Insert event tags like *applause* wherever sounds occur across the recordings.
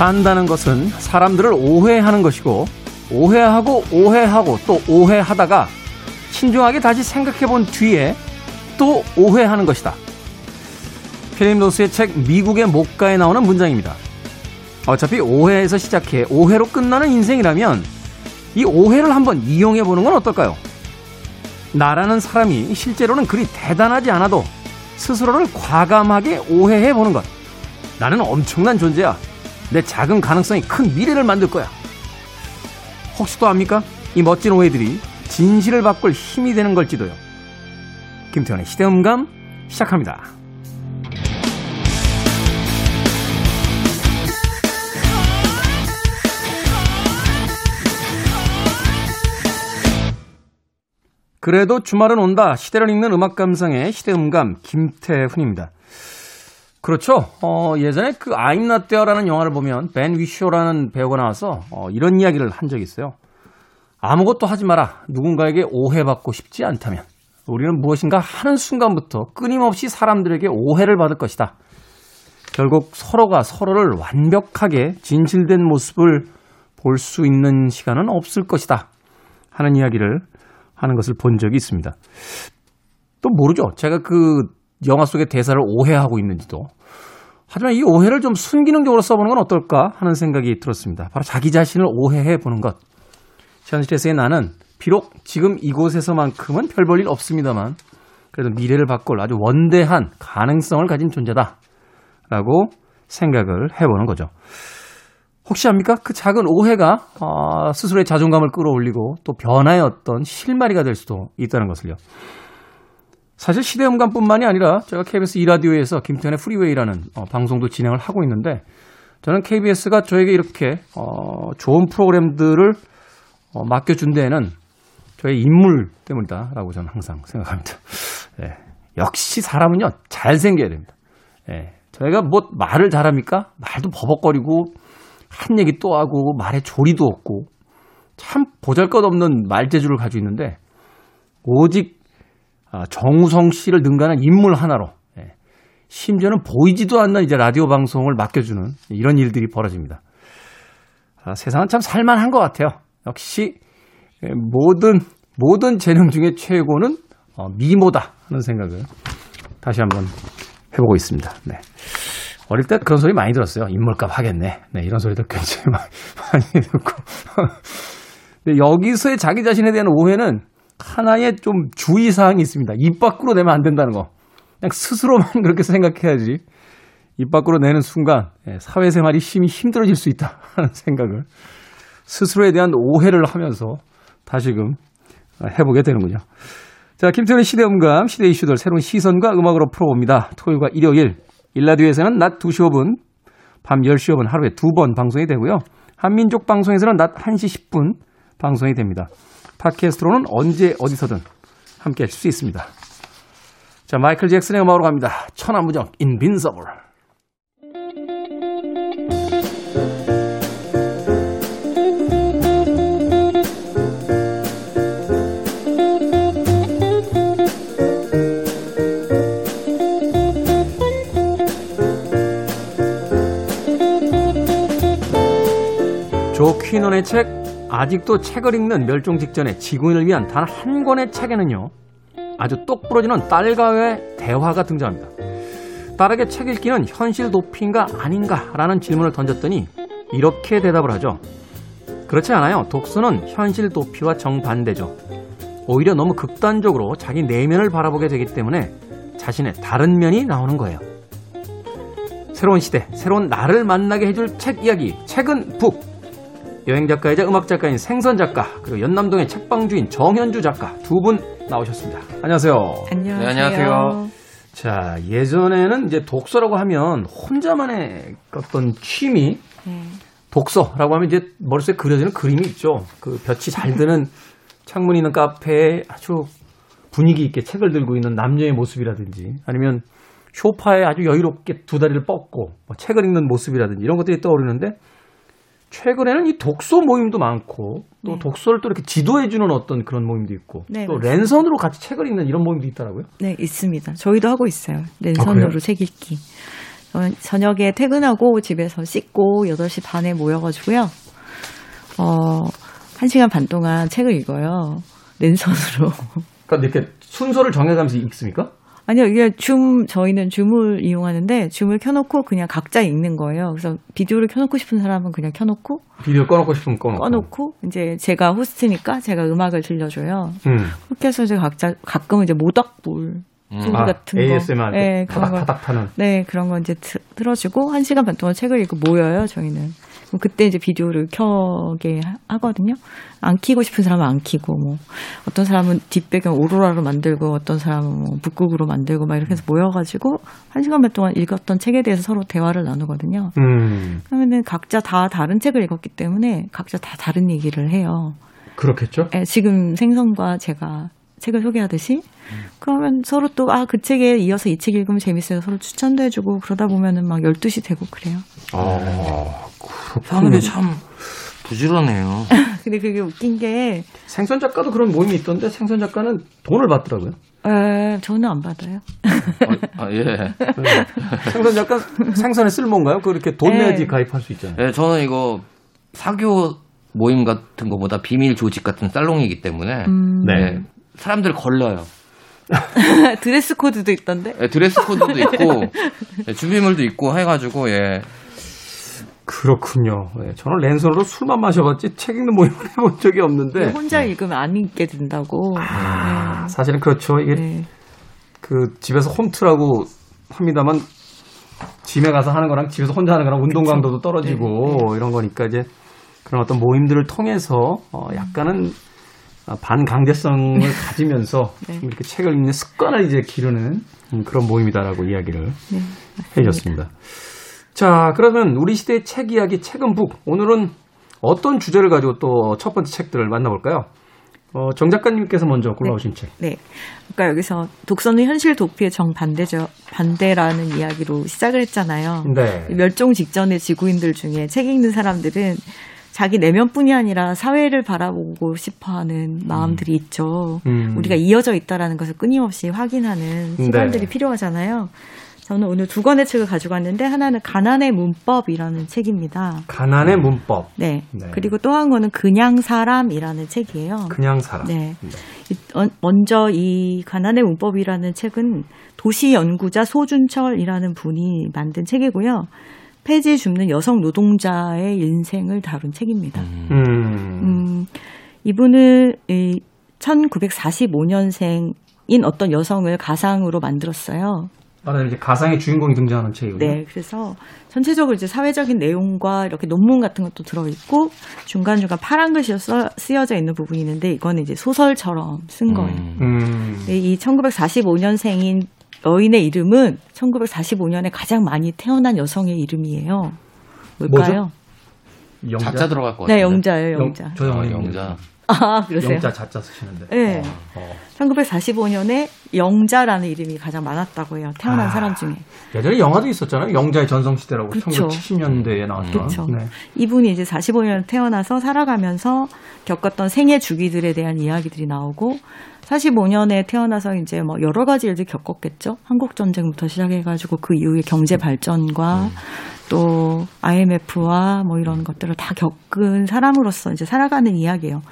산다는 것은 사람들을 오해하는 것이고 오해하고 오해하고 또 오해하다가 신중하게 다시 생각해 본 뒤에 또 오해하는 것이다. 필립 노스의 책 미국의 목가에 나오는 문장입니다. 어차피 오해에서 시작해 오해로 끝나는 인생이라면 이 오해를 한번 이용해 보는 건 어떨까요? 나라는 사람이 실제로는 그리 대단하지 않아도 스스로를 과감하게 오해해 보는 것. 나는 엄청난 존재야. 내 작은 가능성이 큰 미래를 만들 거야. 혹시 또 압니까? 이 멋진 오해들이 진실을 바꿀 힘이 되는 걸지도요. 김태현의 시대음감 시작합니다. 그래도 주말은 온다. 시대를 읽는 음악 감상의 시대음감 김태훈입니다. 그렇죠. 어, 예전에 그 There라는 영화를 보면 벤 위쇼라는 배우가 나와서 어, 이런 이야기를 한 적이 있어요. 아무것도 하지 마라. 누군가에게 오해받고 싶지 않다면 우리는 무엇인가 하는 순간부터 끊임없이 사람들에게 오해를 받을 것이다. 결국 서로가 서로를 완벽하게 진실된 모습을 볼 수 있는 시간은 없을 것이다. 하는 이야기를 하는 것을 본 적이 있습니다. 또 모르죠. 제가 그 영화 속의 대사를 오해하고 있는지도. 하지만 이 오해를 좀 순기능적으로 써보는 건 어떨까 하는 생각이 들었습니다. 바로 자기 자신을 오해해 보는 것. 현실에서의 나는 비록 지금 이곳에서만큼은 별 볼 일 없습니다만 그래도 미래를 바꿀 아주 원대한 가능성을 가진 존재다. 라고 생각을 해보는 거죠. 혹시 압니까? 그 작은 오해가 어, 스스로의 자존감을 끌어올리고 또 변화의 어떤 실마리가 될 수도 있다는 것을요. 사실 시대음감뿐만이 아니라 제가 KBS 이라디오에서 김태현의 프리웨이라는 어, 방송도 진행을 하고 있는데 저는 KBS가 저에게 이렇게 어, 좋은 프로그램들을 어, 맡겨준 데에는 저의 인물 때문이다라고 저는 항상 생각합니다. 예, 역시 사람은요 잘생겨야 됩니다. 예, 저희가 뭐 말을 잘합니까? 말도 버벅거리고 한 얘기 또 하고 말에 조리도 없고 참 보잘것없는 말재주를 가지고 있는데 오직 아, 정우성 씨를 능가하는 인물 하나로 예, 심지어는 보이지도 않는 이제 라디오 방송을 맡겨주는 이런 일들이 벌어집니다. 아, 세상은 참 살만한 것 같아요. 역시 예, 모든 모든 재능 중에 최고는 어, 미모다 하는 생각을 다시 한번 해보고 있습니다. 네. 어릴 때 그런 소리 많이 들었어요. 인물값 하겠네. 네, 이런 소리도 굉장히 많이 *laughs* 듣고. *laughs* 근데 여기서의 자기 자신에 대한 오해는 하나의 좀 주의사항이 있습니다. 입 밖으로 내면 안 된다는 거. 그냥 스스로만 *laughs* 그렇게 생각해야지. 입 밖으로 내는 순간 예, 사회생활이 심히 힘들어질 수 있다 하는 *laughs* 생각을 스스로에 대한 오해를 하면서 다시금 해보게 되는군요. 자, 김태훈의 시대음감, 시대 이슈들 새로운 시선과 음악으로 풀어봅니다. 토요일과 일요일 일라디오에서는 낮 2시 5분, 밤 10시 5분 하루에 두 번 방송이 되고요. 한민족 방송에서는 낮 1시 10분 방송이 됩니다. 팟캐스트로는 언제 어디서든 함께 하실 수 있습니다. 자, 마이클 잭슨의 음악으로 갑니다. 천하무적 인빈서블. 조 퀴넌의 책 아직도 책을 읽는 멸종 직전의 지구인을 위한 단 한 권의 책에는요 아주 똑 부러지는 딸과의 대화가 등장합니다. 딸에게 책 읽기는 현실 도피인가 아닌가라는 질문을 던졌더니 이렇게 대답을 하죠. 그렇지 않아요. 독서는 현실 도피와 정반대죠. 오히려 너무 극단적으로 자기 내면을 바라보게 되기 때문에 자신의 다른 면이 나오는 거예요. 새로운 시대, 새로운 나를 만나게 해줄 책 이야기, 책은 북. 여행 작가이자 음악 작가인 생선 작가 그리고 연남동의 책방 주인 정현주 작가 두 분 나오셨습니다. 안녕하세요. 안녕하세요. 네, 안녕하세요. 자 예전에는 이제 독서라고 하면 혼자만의 어떤 취미 네. 독서라고 하면 이제 머릿속에 그려지는 그림이 있죠. 그 볕이 잘 드는 창문 있는 카페에 아주 분위기 있게 책을 들고 있는 남녀의 모습이라든지 아니면 쇼파에 아주 여유롭게 두 다리를 뻗고 뭐 책을 읽는 모습이라든지 이런 것들이 떠오르는데 최근에는 이 독서 모임도 많고 또 네. 독서를 또 이렇게 지도해주는 어떤 그런 모임도 있고 네, 또 맞습니다. 랜선으로 같이 책을 읽는 이런 모임도 있더라고요. 네, 있습니다. 저희도 하고 있어요. 랜선으로 아? 책 읽기. 저녁에 퇴근하고 집에서 씻고 8시 반에 모여가지고요. 어, 1시간 반 동안 책을 읽어요. 랜선으로. 그러니까 이렇게 순서를 정해가면서 읽습니까? 아니요, 이게 줌, 저희는 줌을 이용하는데, 줌을 켜놓고 그냥 각자 읽는 거예요. 그래서 비디오를 켜놓고 싶은 사람은 그냥 켜놓고, 비디오 꺼놓고 싶으면 꺼놓고. 꺼놓고, 이제 제가 호스트니까 제가 음악을 들려줘요. 음. 그렇게 해서 이제 각자, 가끔은 이제 모닥불, 소리 아, 같은 거. ASMR 네, 그런 거. 타닥타닥 타는. 네, 그런 거 이제 트- 틀어주고, 한 시간 반 동안 책을 읽고 모여요, 저희는. 그때 이제 비디오를 켜게 하- 하거든요. 안 키고 싶은 사람은 안 키고, 뭐. 어떤 사람은 뒷배경 오로라로 만들고, 어떤 사람은 뭐 북극으로 만들고, 막 이렇게 해서 모여가지고, 한 시간 반 동안 읽었던 책에 대해서 서로 대화를 나누거든요. 음. 그러면은 각자 다 다른 책을 읽었기 때문에 각자 다 다른 얘기를 해요. 그렇겠죠? 예, 지금 생선과 제가 책을 소개하듯이 그러면 서로 또 아 그 책에 이어서 이 책 읽으면 재밌어요. 서로 추천도 해주고 그러다 보면은 막 12시 되고 그래요. 아, 아, 근데 참 부지런해요. *laughs* 근데 그게 웃긴 게 생선 작가도 그런 모임이 있던데 생선 작가는 돈을 받더라고요. 에, 저는 안 받아요. 아, 아, 예. *laughs* 생선 작가 생선에 쓸모인가요? 그렇게 돈 네. 내야지 가입할 수 있잖아요. 예, 저는 이거 사교 모임 같은 거보다 비밀 조직 같은 살롱이기 때문에 음, 네. 예, 사람들 걸러요. *laughs* 드레스 코드도 있던데. 예, 드레스 코드도 있고 예, 준비물도 있고 해가지고 예. 그렇군요. 예, 저는 랜선으로 술만 마셔봤지 책 읽는 모임을 *laughs* 해본 적이 없는데 혼자 읽으면 안 읽게 된다고. 아, 사실은 그렇죠. 이게 네. 네. 그 집에서 홈트라고 합니다만 짐에 가서 하는 거랑 집에서 혼자 하는 거랑 운동 강도도 떨어지고 이런 거니까 이제 그런 어떤 모임들을 통해서 어 약간은 아, 반강제성을 *laughs* 가지면서 네. 좀 이렇게 책을 읽는 습관을 이제 기르는 음, 그런 모임이다라고 이야기를 네, 해줬습니다. 자, 그러면 우리 시대의 책 이야기 책은 북 오늘은 어떤 주제를 가지고 또 첫 번째 책들을 만나볼까요? 어, 정 작가님께서 먼저 골라오신 책. 네. 그러니까 여기서 독서는 현실 도피의 정반대죠. 반대라는 이야기로 시작을 했잖아요. 네. 멸종 직전의 지구인들 중에 책 읽는 사람들은 자기 내면뿐이 아니라 사회를 바라보고 싶어하는 마음들이 있죠. 음. 우리가 이어져 있다라는 것을 끊임없이 확인하는 시간들이 네. 필요하잖아요. 저는 오늘 두 권의 책을 가지고 왔는데 하나는 가난의 문법이라는 책입니다. 가난의 문법. 네. 네. 그리고 또 한 권은 그냥 사람이라는 책이에요. 그냥 살아. 네. 이- 어, 먼저 이 가난의 문법이라는 책은 도시 연구자 소준철이라는 분이 만든 책이고요. 폐지 줍는 여성 노동자의 인생을 다룬 책입니다. 음. 음, 이분은 이 1945년생인 어떤 여성을 가상으로 만들었어요. 말하자면 이제 가상의 주인공이 등장하는 책이군요. 네, 그래서 전체적으로 이제 사회적인 내용과 이렇게 논문 같은 것도 들어 있고 중간 중간 파란 글씨로 써, 쓰여져 있는 부분이 있는데 이거는 이제 소설처럼 쓴 거예요. 음. 음. 네, 이 1945년생인 여인의 이름은 1945년에 가장 많이 태어난 여성의 이름이에요. 뭘까요? 영자. 자자 들어갈 것 같아요. 네, 영자예요, 영- 영자. 저 아, 영자. 영자. 아, 그러세요? 영자 자자 쓰시는데. 네. 어. 1945년에 영자라는 이름이 가장 많았다고 해요. 태어난 아. 사람 중에. 예전에 영화도 있었잖아요. 영자의 전성시대라고 그쵸. 1970년대에 나왔던. 그렇죠. 네. 이분이 이제 45년 태어나서 살아가면서 겪었던 생애 주기들에 대한 이야기들이 나오고 45년에 태어나서 이제 뭐 여러 가지 일들 겪었겠죠. 한국 전쟁부터 시작해가지고 그 이후의 경제 발전과 또 IMF와 뭐 이런 것들을 다 겪은 사람으로서 이제 살아가는 이야기예요.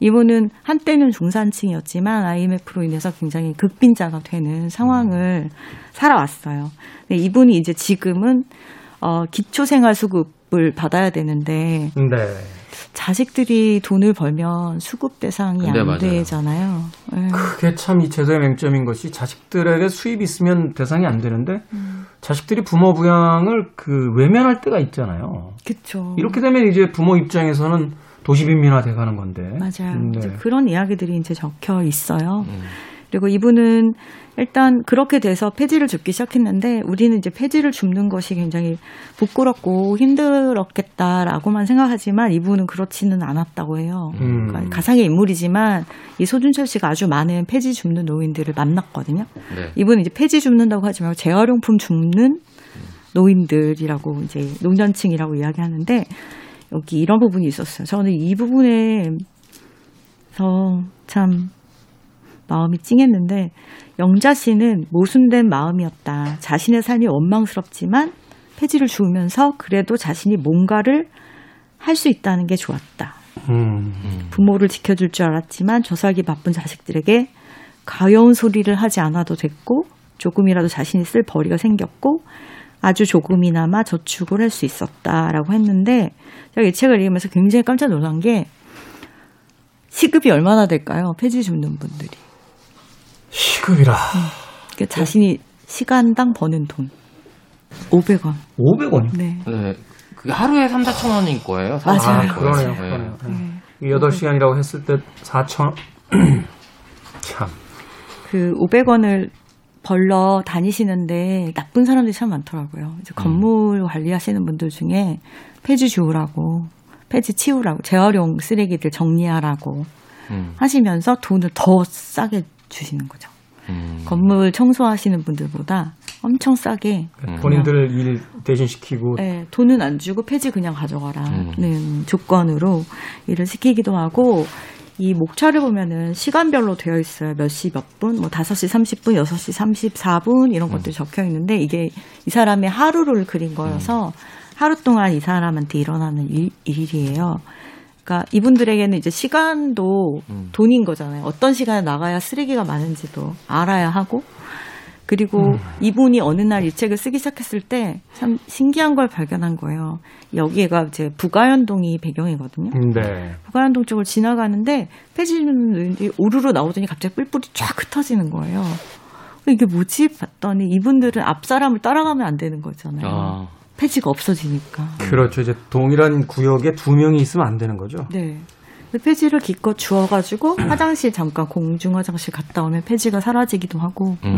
이분은 한때는 중산층이었지만 IMF로 인해서 굉장히 극빈자가 되는 상황을 살아왔어요. 근데 이분이 이제 지금은 어, 기초생활수급을 받아야 되는데 네. 자식들이 돈을 벌면 수급 대상이 네, 안 맞아요. 되잖아요. 예. 그게 참 이 제도의 맹점인 것이 자식들에게 수입이 있으면 대상이 안 되는데 음. 자식들이 부모 부양을 그 외면할 때가 있잖아요. 그쵸. 이렇게 되면 이제 부모 입장에서는 도시 빈민화 돼 가는 건데. 맞아요. 네. 이제 그런 이야기들이 이제 적혀 있어요. 음. 그리고 이분은 일단 그렇게 돼서 폐지를 줍기 시작했는데 우리는 이제 폐지를 줍는 것이 굉장히 부끄럽고 힘들었겠다라고만 생각하지만 이분은 그렇지는 않았다고 해요. 음. 그러니까 가상의 인물이지만 이 소준철 씨가 아주 많은 폐지 줍는 노인들을 만났거든요. 네. 이분은 이제 폐지 줍는다고 하지 말고 재활용품 줍는 노인들이라고 이제 노년층이라고 이야기하는데 여기 이런 부분이 있었어요. 저는 이 부분에서 참 마음이 찡했는데 영자 씨는 모순된 마음이었다. 자신의 삶이 원망스럽지만 폐지를 주우면서 그래도 자신이 뭔가를 할 수 있다는 게 좋았다. 음. 부모를 지켜줄 줄 알았지만 조사하기 바쁜 자식들에게 가여운 소리를 하지 않아도 됐고 조금이라도 자신이 쓸 벌이가 생겼고 아주 조금이나마 저축을 할 수 있었다라고 했는데 제가 이 책을 읽으면서 굉장히 깜짝 놀란 게 시급이 얼마나 될까요? 폐지 줍는 분들이. 시급이라. 그러니까 자신이 시간당 버는 돈. 500원. 500원이요? 네. 네. 그게 하루에 3, 4천 원일 거예요. 맞아요. 아, 그러네요. 네. 그러네요. 이 8시간이라고 했을 때 4천 *clears throat* 참. 그 500원을 벌러 다니시는데 나쁜 사람들이 참 많더라고요. 이제 건물 관리하시는 분들 중에 폐지 주우라고, 폐지 치우라고, 재활용 쓰레기들 정리하라고 음, 하시면서 돈을 더 싸게 주시는 거죠. 음. 건물 청소하시는 분들보다 엄청 싸게 음. 본인들 일 대신 시키고 예, 돈은 안 주고 폐지 그냥 가져가라는 조건으로 일을 시키기도 하고 이 목차를 보면은 시간별로 되어 있어요. 몇 시 몇 분, 뭐 5시 30분, 6시 34분 이런 것들이 적혀 있는데 이게 이 사람의 하루를 그린 거여서 하루 동안 이 사람한테 일어나는 일, 일이에요. 그러니까 이분들에게는 이제 시간도 돈인 거잖아요. 어떤 시간에 나가야 쓰레기가 많은지도 알아야 하고 그리고 이분이 어느 날 이 책을 쓰기 시작했을 때 참 신기한 걸 발견한 거예요. 여기가 이제 부가연동이 배경이거든요. 네. 부가연동 쪽을 지나가는데 폐지는 오르르 나오더니 갑자기 뿔뿔이 쫙 흩어지는 거예요. 이게 뭐지? 봤더니 이분들은 앞 사람을 따라가면 안 되는 거잖아요. 아, 폐지가 없어지니까. 그렇죠. 이제 동일한 구역에 두 명이 있으면 안 되는 거죠. 네. 그 폐지를 기껏 주워가지고 화장실 잠깐 공중 화장실 갔다 오면 폐지가 사라지기도 하고 음.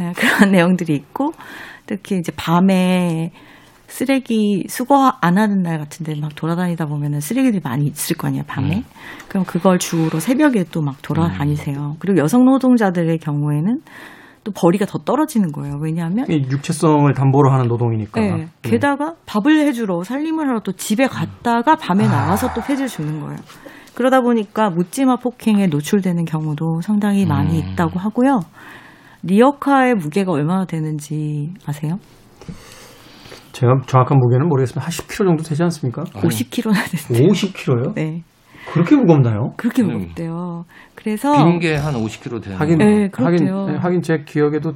네, *laughs* 그런 내용들이 있고 특히 이제 밤에 쓰레기 수거 안 하는 날 같은데 막 돌아다니다 보면은 쓰레기들이 많이 있을 거 아니에요 밤에 그럼 그걸 주우러 새벽에 또 막 돌아다니세요 그리고 여성 노동자들의 경우에는 또 벌이가 더 떨어지는 거예요 왜냐하면 이 육체성을 담보로 하는 노동이니까. 네, 네. 게다가 밥을 해주러 살림을 하러 또 집에 갔다가 밤에 나와서 또 폐지를 주는 거예요. 그러다 보니까 묻지마 폭행에 노출되는 경우도 상당히 많이 있다고 하고요. 리어카의 무게가 얼마나 되는지 아세요? 제가 정확한 무게는 모르겠지만 한 10kg 정도 되지 않습니까? 50kg나 되는데. 50kg요? 네, 그렇게 무겁나요? 그렇게 음. 무겁대요. 그래서 비행기에 한 50kg 되는 하긴 네, 하긴 그렇대요. 네, 하긴 제 기억에도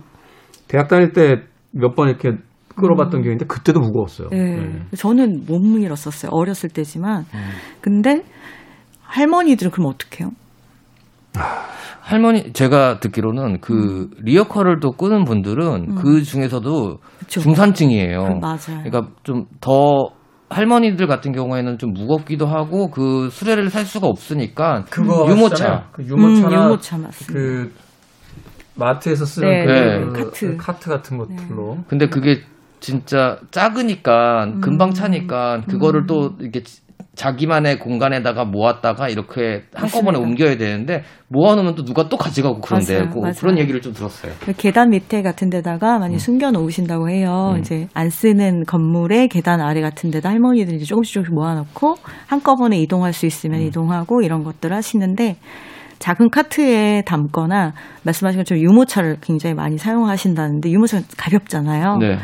대학 다닐 때 몇 번 이렇게 끌어봤던 기억이 있는데 그때도 무거웠어요. 네, 네. 저는 못 밀었었어요. 어렸을 때지만. 음. 근데 할머니들은 그럼 어떡해요? 할머니 제가 듣기로는 그 리어커를 또 끄는 분들은 그 중에서도 음. 그쵸. 중산층이에요. 그 맞아요. 그러니까 좀 더 할머니들 같은 경우에는 좀 무겁기도 하고 그 수레를 살 수가 없으니까 그거 유모차 하시잖아요. 그 유모차나 음, 유모차 맞습니다. 그 마트에서 쓰는 네, 그, 네. 그 카트. 네. 카트 같은 것들로 근데 그게 진짜 작으니까 음. 금방 차니까 그거를 또 이렇게 자기만의 공간에다가 모았다가 이렇게 한꺼번에 맞습니다. 옮겨야 되는데 모아놓으면 또 누가 또 가져가고 그런데 맞아요, 그- 맞아요. 그런 얘기를 좀 들었어요. 그 계단 밑에 같은 데다가 많이 숨겨 놓으신다고 해요. 음. 이제 안 쓰는 건물의 계단 아래 같은 데다 할머니들이 이제 조금씩 조금씩 모아놓고 한꺼번에 이동할 수 있으면 이동하고 이런 것들 하시는데 작은 카트에 담거나 말씀하신 것처럼 유모차를 굉장히 많이 사용하신다는데 유모차는 가볍잖아요. 네.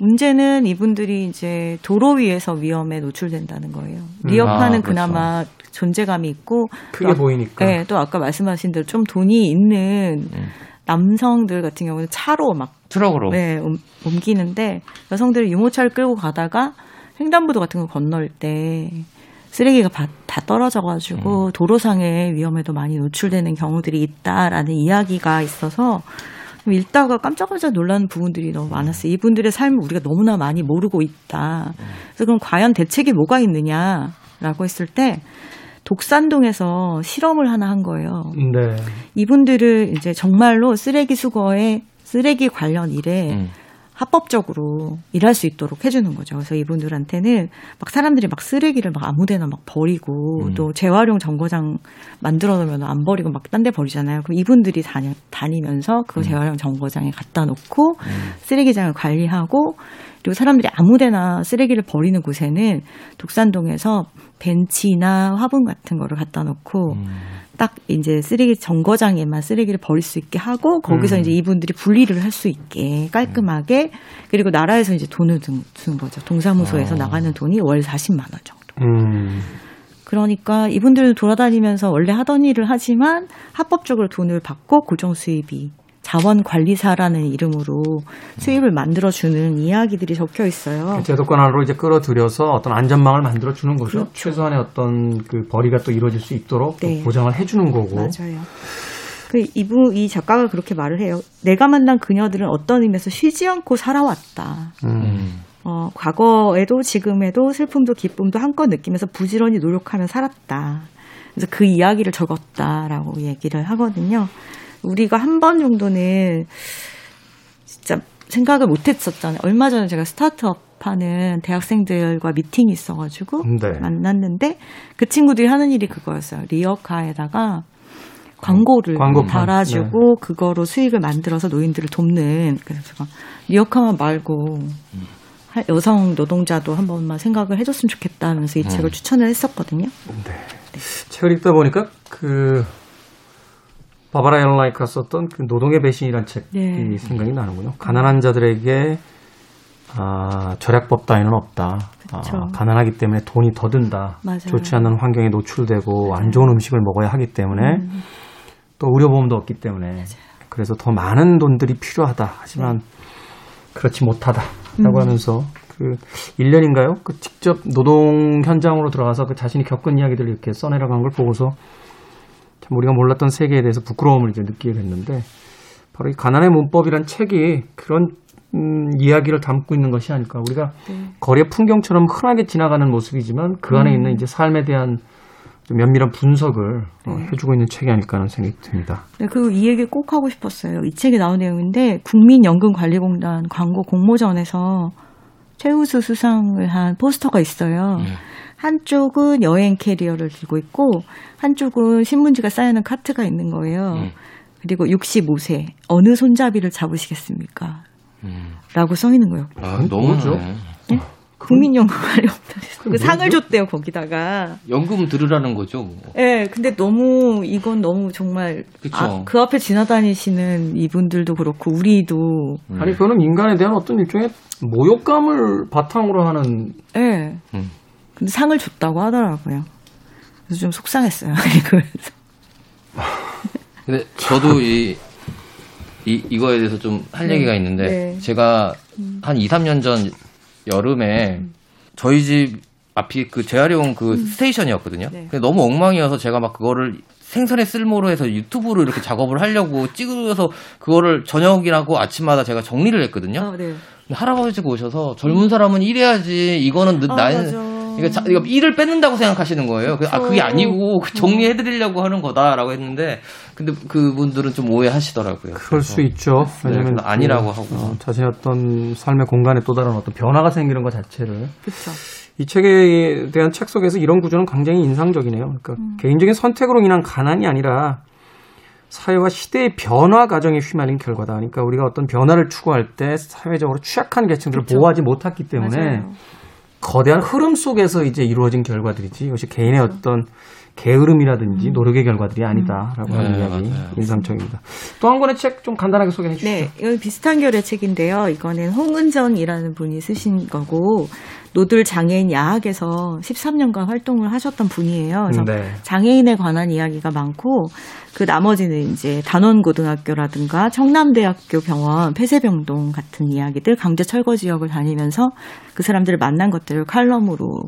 문제는 이분들이 이제 도로 위에서 위험에 노출된다는 거예요. 리어카는 아, 그렇죠. 그나마 존재감이 있고 크게 또, 보이니까. 네, 또 아까 말씀하신 대로 좀 돈이 있는 음. 남성들 같은 경우는 차로 막 트럭으로. 네, 옮- 옮기는데 여성들이 유모차를 끌고 가다가 횡단보도 같은 거 건널 때 쓰레기가 바- 다 떨어져가지고 도로상의 위험에도 많이 노출되는 경우들이 있다라는 이야기가 있어서 좀 읽다가 깜짝깜짝 놀라는 부분들이 너무 많았어요. 이분들의 삶을 우리가 너무나 많이 모르고 있다. 그래서 그럼 과연 대책이 뭐가 있느냐라고 했을 때 독산동에서 실험을 하나 한 거예요. 네. 이분들을 이제 정말로 쓰레기 수거에 쓰레기 관련 일에 음. 합법적으로 일할 수 있도록 해주는 거죠. 그래서 이분들한테는 막 사람들이 막 쓰레기를 막 아무데나 막 버리고 음. 또 재활용 정거장 만들어 놓으면 안 버리고 막 딴 데 버리잖아요. 그럼 이분들이 다니, 다니면서 그 재활용 정거장에 갖다 놓고 쓰레기장을 관리하고 그리고 사람들이 아무데나 쓰레기를 버리는 곳에는 독산동에서 벤치나 화분 같은 거를 갖다 놓고 딱 이제 쓰레기 정거장에만 쓰레기를 버릴 수 있게 하고 거기서 음. 이제 이분들이 분리를 할 수 있게 깔끔하게 그리고 나라에서 이제 돈을 준- 주는 거죠. 동사무소에서 나가는 돈이 월 40만 원 정도. 음. 그러니까 이분들 돌아다니면서 원래 하던 일을 하지만 합법적으로 돈을 받고 고정 수입이 자원관리사라는 이름으로 수입을 만들어주는 이야기들이 적혀 있어요. 제도권 안으로 이제 끌어들여서 어떤 안전망을 만들어 주는 거죠. 그렇죠. 최소한의 어떤 그 벌이가 또 이루어질 수 있도록 또 네. 보장을 해주는 거고. 맞아요. 그 이분 이 작가가 그렇게 말을 해요. 내가 만난 그녀들은 어떤 의미에서 쉬지 않고 살아왔다. 음. 어, 과거에도 지금에도 슬픔도 기쁨도 한껏 느끼면서 부지런히 노력하며 살았다. 그래서 그 이야기를 적었다라고 얘기를 하거든요. 우리가 한 번 정도는 진짜 생각을 못 했었잖아요. 얼마 전에 제가 스타트업 하는 대학생들과 미팅이 있어가지고 네. 만났는데 그 친구들이 하는 일이 그거였어요. 리어카에다가 광고를 광고판. 달아주고 그거로 수익을 만들어서 노인들을 돕는 그래서 제가 리어카만 말고 할- 여성 노동자도 한 번만 생각을 해줬으면 좋겠다 하면서 이 책을 추천을 했었거든요. 책을 읽다 보니까 그 바바라 엘라이카 썼던 그 노동의 배신이라는 책이 네. 생각이 나는군요. 가난한 자들에게 아, 절약법 따위는 없다. 아, 가난하기 때문에 돈이 더 든다. 맞아요. 좋지 않은 환경에 노출되고 안 좋은 음식을 먹어야 하기 때문에 음. 또 의료보험도 없기 때문에 그래서 더 많은 돈들이 필요하다. 하지만 그렇지 못하다라고 음. 하면서 그 1년인가요? 그 직접 노동 현장으로 들어가서 그 자신이 겪은 이야기들을 이렇게 써내려간 걸 보고서 참 우리가 몰랐던 세계에 대해서 부끄러움을 이제 느끼게 됐는데 바로 이 가난의 문법이란 책이 그런 음, 이야기를 담고 있는 것이 아닐까. 우리가 네. 거리의 풍경처럼 흔하게 지나가는 모습이지만 그 음. 안에 있는 이제 삶에 대한 좀 면밀한 분석을 어, 네. 해주고 있는 책이 아닐까 하는 생각이 듭니다. 네, 그리고 이 얘기 꼭 하고 싶었어요. 이 책에 나온 내용인데 국민연금관리공단 광고 공모전에서 최우수 수상을 한 포스터가 있어요. 한쪽은 여행 캐리어를 들고 있고 한쪽은 신문지가 쌓여있는 카트가 있는 거예요. 음. 그리고 65세 어느 손잡이를 잡으시겠습니까? 음. 라고 써 있는 거예요. 아, 그건 너무 *laughs* 뭐죠? 네 국민연금관리공단에서 그? 상을 줬대요 거기다가. 연금 들으라는 거죠. 뭐. 예, 근데 너무 이건 너무 정말 그쵸. 아, 그 앞에 지나다니시는 이분들도 그렇고 우리도 음. 아니 그거는 인간에 대한 어떤 일종의 모욕감을 바탕으로 하는 예. 음. 근데 상을 줬다고 하더라고요. 그래서 좀 속상했어요. *laughs* 그래서 근데 저도 이, 이 이거에 대해서 좀할 네. 얘기가 있는데 네. 제가 한 2, 3년 전 여름에 저희 집 앞이 그 재활용 그 스테이션이었거든요. 네. 근데 너무 엉망이어서 제가 막 그거를 생선의 쓸모로 해서 유튜브로 이렇게 작업을 하려고 찍어서 그거를 저녁이라고 아침마다 제가 정리를 했거든요. 아, 네. 근데 할아버지가 오셔서 젊은 사람은 일해야지 이거는 늦- 아, 맞아. 이거, 자, 이거 일을 뺏는다고 생각하시는 거예요. 그, 아, 그게 그쵸. 아니고 그 정리해드리려고 하는 거다라고 했는데, 근데 그분들은 좀 오해하시더라고요. 그럴 수 있죠. 네, 왜냐면 그래서 아니라고 그, 하고. 어, 자신의 어떤 삶의 공간에 또 다른 어떤 변화가 생기는 것 자체를 그렇죠. 이 책에 대한 책 속에서 이런 구조는 굉장히 인상적이네요. 그러니까 음. 개인적인 선택으로 인한 가난이 아니라 사회와 시대의 변화 과정에 휘말린 결과다. 그러니까 우리가 어떤 변화를 추구할 때 사회적으로 취약한 계층들을 그쵸. 보호하지 못했기 때문에 맞아요. 거대한 흐름 속에서 이제 이루어진 결과들이지. 이것이 개인의 어떤 게으름이라든지 노력의 결과들이 아니다라고 하는 네, 이야기 맞아요. 인상적입니다. 또 한 권의 책 좀 간단하게 소개해 주시죠. 네, 이건 비슷한 결의 책인데요. 이거는 홍은정이라는 분이 쓰신 거고 노들 장애인 야학에서 13년간 활동을 하셨던 분이에요. 그래서 네. 장애인에 관한 이야기가 많고 그 나머지는 이제 단원고등학교라든가 청남대학교 병원 폐쇄병동 같은 이야기들 강제 철거 지역을 다니면서 그 사람들을 만난 것들을 칼럼으로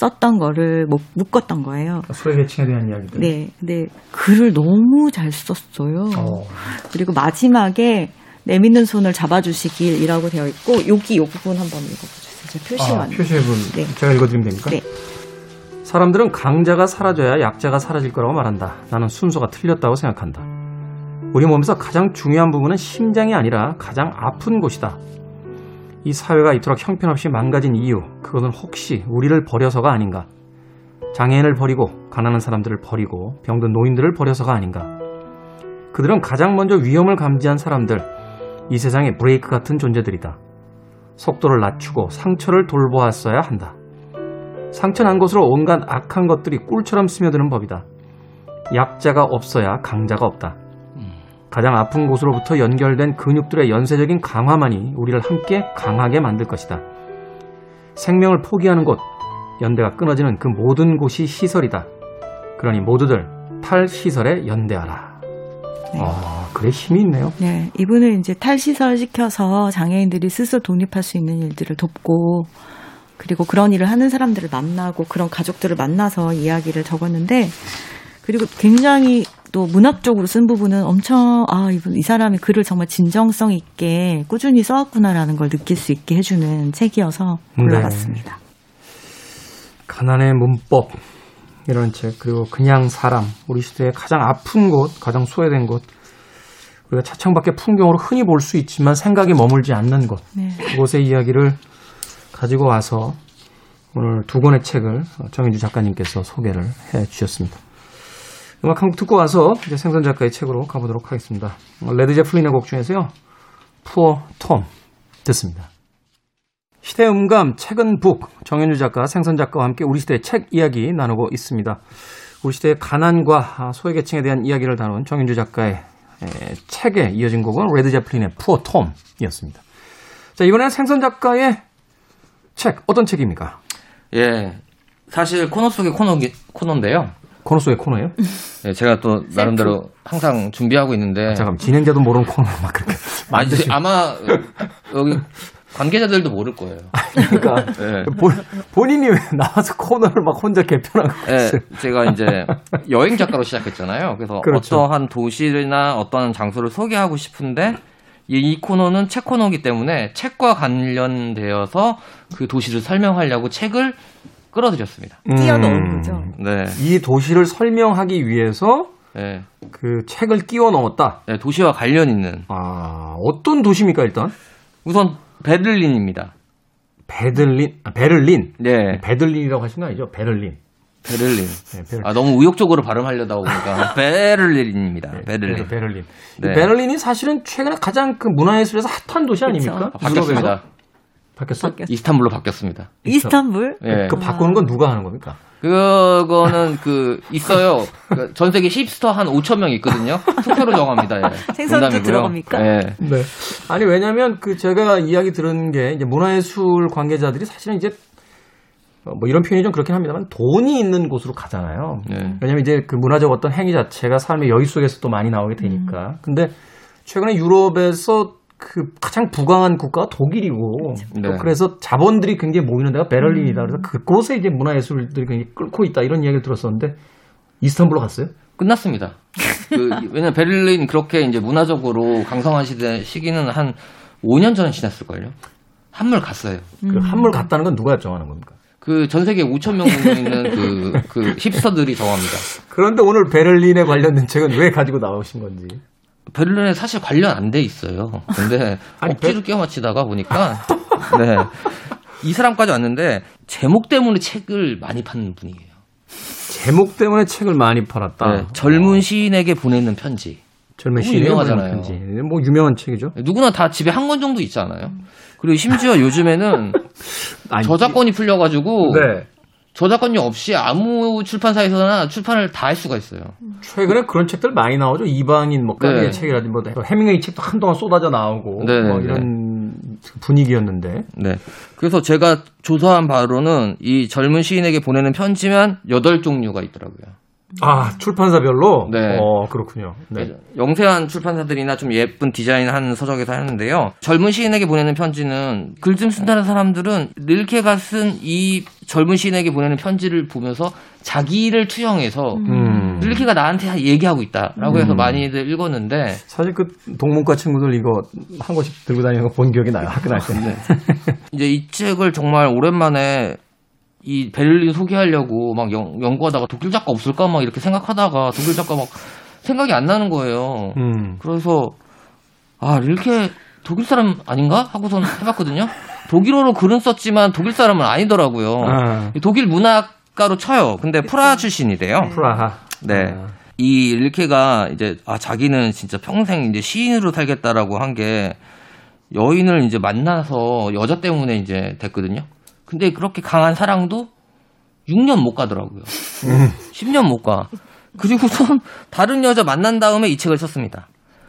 썼던 거를 목- 묶었던 거예요. 소외 계층에 대한 이야기들. 네, 근데 글을 너무 잘 썼어요. 어. 그리고 마지막에 내밌는 손을 잡아주시길이라고 되어 있고 여기 이 부분 한번 읽어보세요. 제가 표시가 아, 안 돼요. 표시해본 네. 제가 읽어드리면 됩니까? 네. 사람들은 강자가 사라져야 약자가 사라질 거라고 말한다. 나는 순서가 틀렸다고 생각한다. 우리 몸에서 가장 중요한 부분은 심장이 아니라 가장 아픈 곳이다. 이 사회가 이토록 형편없이 망가진 이유, 그것은 혹시 우리를 버려서가 아닌가? 장애인을 버리고 가난한 사람들을 버리고 병든 노인들을 버려서가 아닌가? 그들은 가장 먼저 위험을 감지한 사람들, 이 세상의 브레이크 같은 존재들이다. 속도를 낮추고 상처를 돌보았어야 한다. 상처 난 곳으로 온갖 악한 것들이 꿀처럼 스며드는 법이다. 약자가 없어야 강자가 없다. 가장 아픈 곳으로부터 연결된 근육들의 연쇄적인 강화만이 우리를 함께 강하게 만들 것이다. 생명을 포기하는 곳, 연대가 끊어지는 그 모든 곳이 시설이다. 그러니 모두들 탈시설에 연대하라. 네. 아, 그래 힘이 있네요. 네, 이분은 이제 탈시설 시켜서 장애인들이 스스로 독립할 수 있는 일들을 돕고 그리고 그런 일을 하는 사람들을 만나고 그런 가족들을 만나서 이야기를 적었는데 그리고 굉장히 또 문학적으로 쓴 부분은 엄청 아 이분 이 사람이 글을 정말 진정성 있게 꾸준히 써왔구나라는 걸 느낄 수 있게 해주는 책이어서 골라봤습니다. 가난의 문법 이런 책 그리고 그냥 사람 우리 시대의 가장 아픈 곳 가장 소외된 곳 우리가 차창밖의 풍경으로 흔히 볼 수 있지만 생각이 머물지 않는 곳 네. 그곳의 이야기를 가지고 와서 오늘 두 권의 책을 정현주 작가님께서 소개를 해 주셨습니다. 음악 한 곡 듣고 와서 이제 생선 작가의 책으로 가보도록 하겠습니다. 레드 제플린의 곡 중에서요. Poor Tom 듣습니다. 시대 음감 책은 book 정현주 작가 생선 작가와 함께 우리 시대의 책 이야기 나누고 있습니다. 우리 시대의 가난과 소외계층에 대한 이야기를 다룬 정현주 작가의 에, 책에 이어진 곡은 레드 제플린의 Poor Tom이었습니다. 자 이번에는 생선 작가의 책 어떤 책입니까? 예. 사실 코너 속의 코너, 코너인데요. 코너 속의 코너예요? 예, *laughs* 제가 또 나름대로 항상 준비하고 있는데. 잠깐 진행자도 모르는 코너 막 그렇게 아니, 아마 여기 관계자들도 모를 거예요. 그러니까 예. 본, 본인이 왜 나와서 코너를 막 혼자 개편하고 예, 있어요? 제가 이제 여행 작가로 시작했잖아요. 그래서 그렇죠. 어떠한 도시나 어떠한 장소를 소개하고 싶은데 이, 이 코너는 책 코너이기 때문에 책과 관련되어서 그 도시를 설명하려고 책을 끌어들였습니다. 끼어 넣은 음, 거죠. 네. 이 도시를 설명하기 위해서 네. 그 책을 끼워 넣었다. 네, 도시와 관련 있는 아, 어떤 도시입니까, 일단? 우선 베를린입니다. 베들린, 아, 베를린. 네, 베들린이라고 하신 거 아니죠? 베를린. 베를린. 네, 베를린. 아 너무 의욕적으로 발음하려다 보니까 *laughs* 베를린입니다. 베를린. 그래서 베를린. 이 네. 베를린이 사실은 최근에 가장 그 문화예술에서 핫한 도시 아닙니까? 아, 바뀌었습니다. 바뀌었어요? 바뀌었- 이스탄불로 바뀌었습니다. 이스탄불? 예. 그 바꾸는 건 누가 하는 겁니까? 그거는 그 있어요. 그전 세계 힙스터 한 5천 명 있거든요. 투표로 정합니다. 예. *laughs* 생선도. 들어갑니까? 예. 네. 아니 왜냐하면 그 제가 이야기 들은 게 이제 문화예술 관계자들이 사실은 이제 어, 뭐 이런 표현이 좀 그렇긴 합니다만 돈이 있는 곳으로 가잖아요. 네. 왜냐하면 이제 그 문화적 어떤 행위 자체가 삶의 여유 속에서 또 많이 나오게 되니까. 근데 최근에 유럽에서 그 가장 부강한 국가가 독일이고 네. 또 그래서 자본들이 굉장히 모이는 데가 베를린이다. 그래서 그곳에 이제 문화예술들이 굉장히 끓고 있다 이런 이야기를 들었었는데 이스탄불로 갔어요? 끝났습니다. 그, *laughs* 왜냐면 베를린 그렇게 이제 문화적으로 강성한 시대 시기는 한 5년 전에 지났을걸요. 한물 갔어요. 그 한물 갔다는 건 누가 정하는 겁니까? 그 전 세계 5천 명 정도 있는 그, 그 힙스터들이 정합니다. 그런데 오늘 베를린에 관련된 책은 왜 가지고 나오신 건지. 베를린에 사실 관련 안 돼 있어요. 근데 *laughs* 아니, 억지로 끼워 맞히다가 보니까 *laughs* 네. 이 사람까지 왔는데 제목 때문에 책을 많이 파는 분이에요. 제목 때문에 책을 많이 팔았다. 네, 젊은 시인에게 보내는 편지. 젊은 시인의 유명하잖아요. 편지. 뭐 유명한 책이죠. 누구나 다 집에 한 권 정도 있잖아요. 그리고 심지어 요즘에는 *laughs* 아니, 저작권이 풀려가지고 네. 저작권이 없이 아무 출판사에서나 출판을 다 할 수가 있어요. 최근에 그런 책들 많이 나오죠. 이방인 뭐 까리의 네. 책이라든지 뭐 해밍웨이 책도 한동안 쏟아져 나오고 네, 뭐 네, 이런 분위기였는데. 네. 그래서 제가 조사한 바로는 이 젊은 시인에게 보내는 편지만 8 종류가 있더라고요. 아 출판사별로. 네. 어 그렇군요. 네. 영세한 출판사들이나 좀 예쁜 디자인한 서적에서 하는데요. 젊은 시인에게 보내는 편지는 글 좀 쓴다는 사람들은 릴케가 쓴 이 젊은 시인에게 보내는 편지를 보면서 자기를 투영해서 음. 릴케가 나한테 얘기하고 있다라고 해서 많이들 읽었는데 사실 그 동문과 친구들 이거 한 권씩 들고 다니는 거 본 기억이 나요. 학교 다닐 때. 이제 이 책을 정말 오랜만에 이 베를린 소개하려고 막 연, 연구하다가 독일 작가 없을까 막 이렇게 생각하다가 독일 작가 막 생각이 안 나는 거예요. 음. 그래서 아 릴케 독일 사람 아닌가 하고선 해봤거든요. 독일어로 글은 썼지만 독일 사람은 아니더라고요. 아. 독일 문학가로 쳐요. 근데 프라 출신이래요. 프라하. 네. 아. 이 릴케가 이제 아 자기는 진짜 평생 이제 시인으로 살겠다라고 한 게 여인을 이제 만나서 여자 때문에 이제 됐거든요. 근데 그렇게 강한 사랑도 6년 못 가더라고요. 10년 못 가. 그리고선 다른 여자 만난 다음에 이 책을 썼습니다.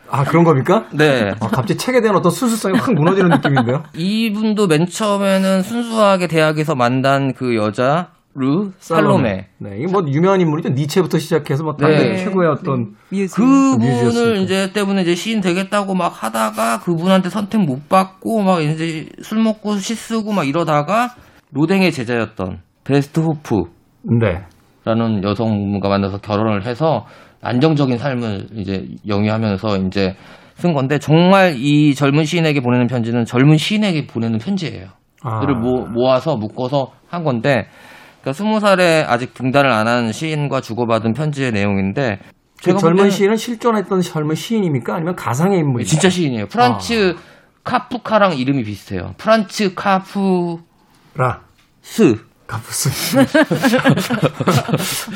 아 그런 겁니까? 네. 아, 갑자기 책에 대한 어떤 순수성이 확 무너지는 느낌인데요. 이분도 맨 처음에는 순수하게 대학에서 만난 그 여자 루 살로메. 네, 이게 뭐 유명한 인물이죠. 니체부터 시작해서 뭐 네. 당대 최고의 어떤 뮤즈. 그분을 뮤즈였으니까. 이제 때문에 이제 시인 되겠다고 막 하다가 그분한테 선택 못 받고 막 이제 술 먹고 시 쓰고 막 이러다가 로댕의 제자였던 베스트 호프라는 네. 여성분과 만나서 결혼을 해서 안정적인 삶을 이제 영위하면서 이제 쓴 건데 정말 이 젊은 시인에게 보내는 편지는 젊은 시인에게 보내는 편지예요. 아. 그를 모, 모아서 묶어서 한 건데 그러니까 스무 살에 아직 등단을 안 한 시인과 주고받은 편지의 내용인데 그 제가 젊은 시인은 실존했던 젊은 시인입니까? 아니면 가상의 인물이? 진짜 시인이에요. 프란츠 아. 카프카랑 이름이 비슷해요. 프란츠 카 라 가프스.